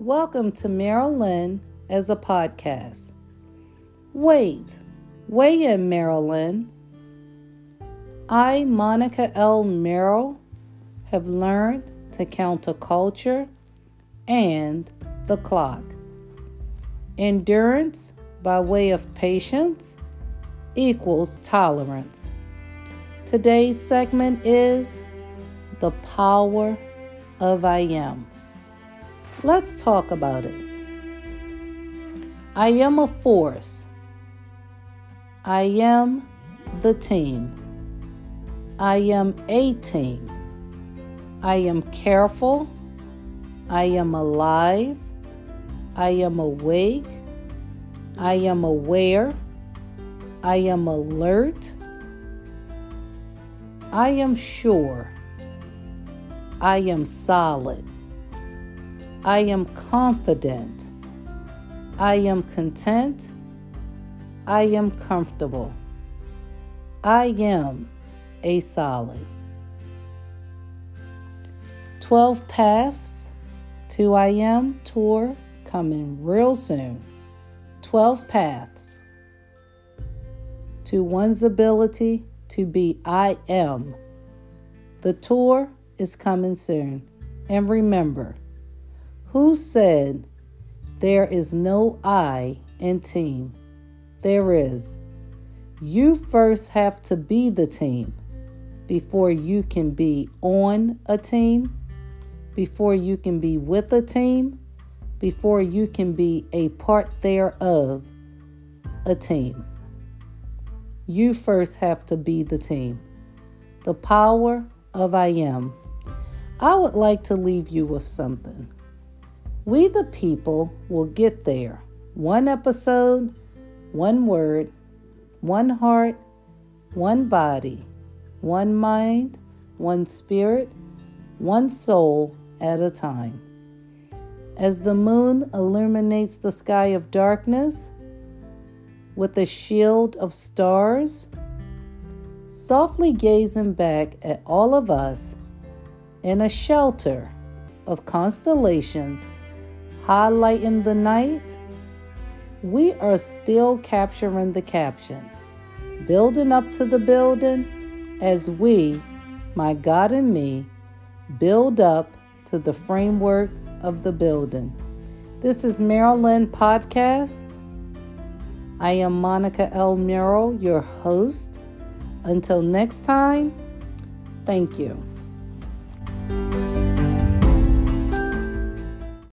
Welcome to Marilyn as a podcast. Wait, weigh in, Marilyn. I, Monica L. Merrill, have learned to counter culture and the clock. Endurance by way of patience equals tolerance. Today's segment is the power of I am. Let's talk about it. I am a force. I am the team. I am a team. I am careful. I am alive. I am awake. I am aware. I am alert. I am sure. I am solid. I am confident. I am content. I am comfortable. I am a solid. 12 Paths to I Am tour coming real soon. 12 Paths to one's ability to be I Am. The tour is coming soon. And remember, who said there is no I in team? There is. You first have to be the team before you can be on a team, before you can be with a team, before you can be a part thereof a team. You first have to be the team. The power of I am. I would like to leave you with something. We, the people, will get there. One episode, one word, one heart, one body, one mind, one spirit, one soul at a time. As the moon illuminates the sky of darkness with a shield of stars, softly gazing back at all of us in a shelter of constellations highlighting the night, we are still capturing the caption, building up to the building as we, my God and me, build up to the framework of the building. This is Marilyn Podcast. I am Monica L. Merrill, your host. Until next time, thank you.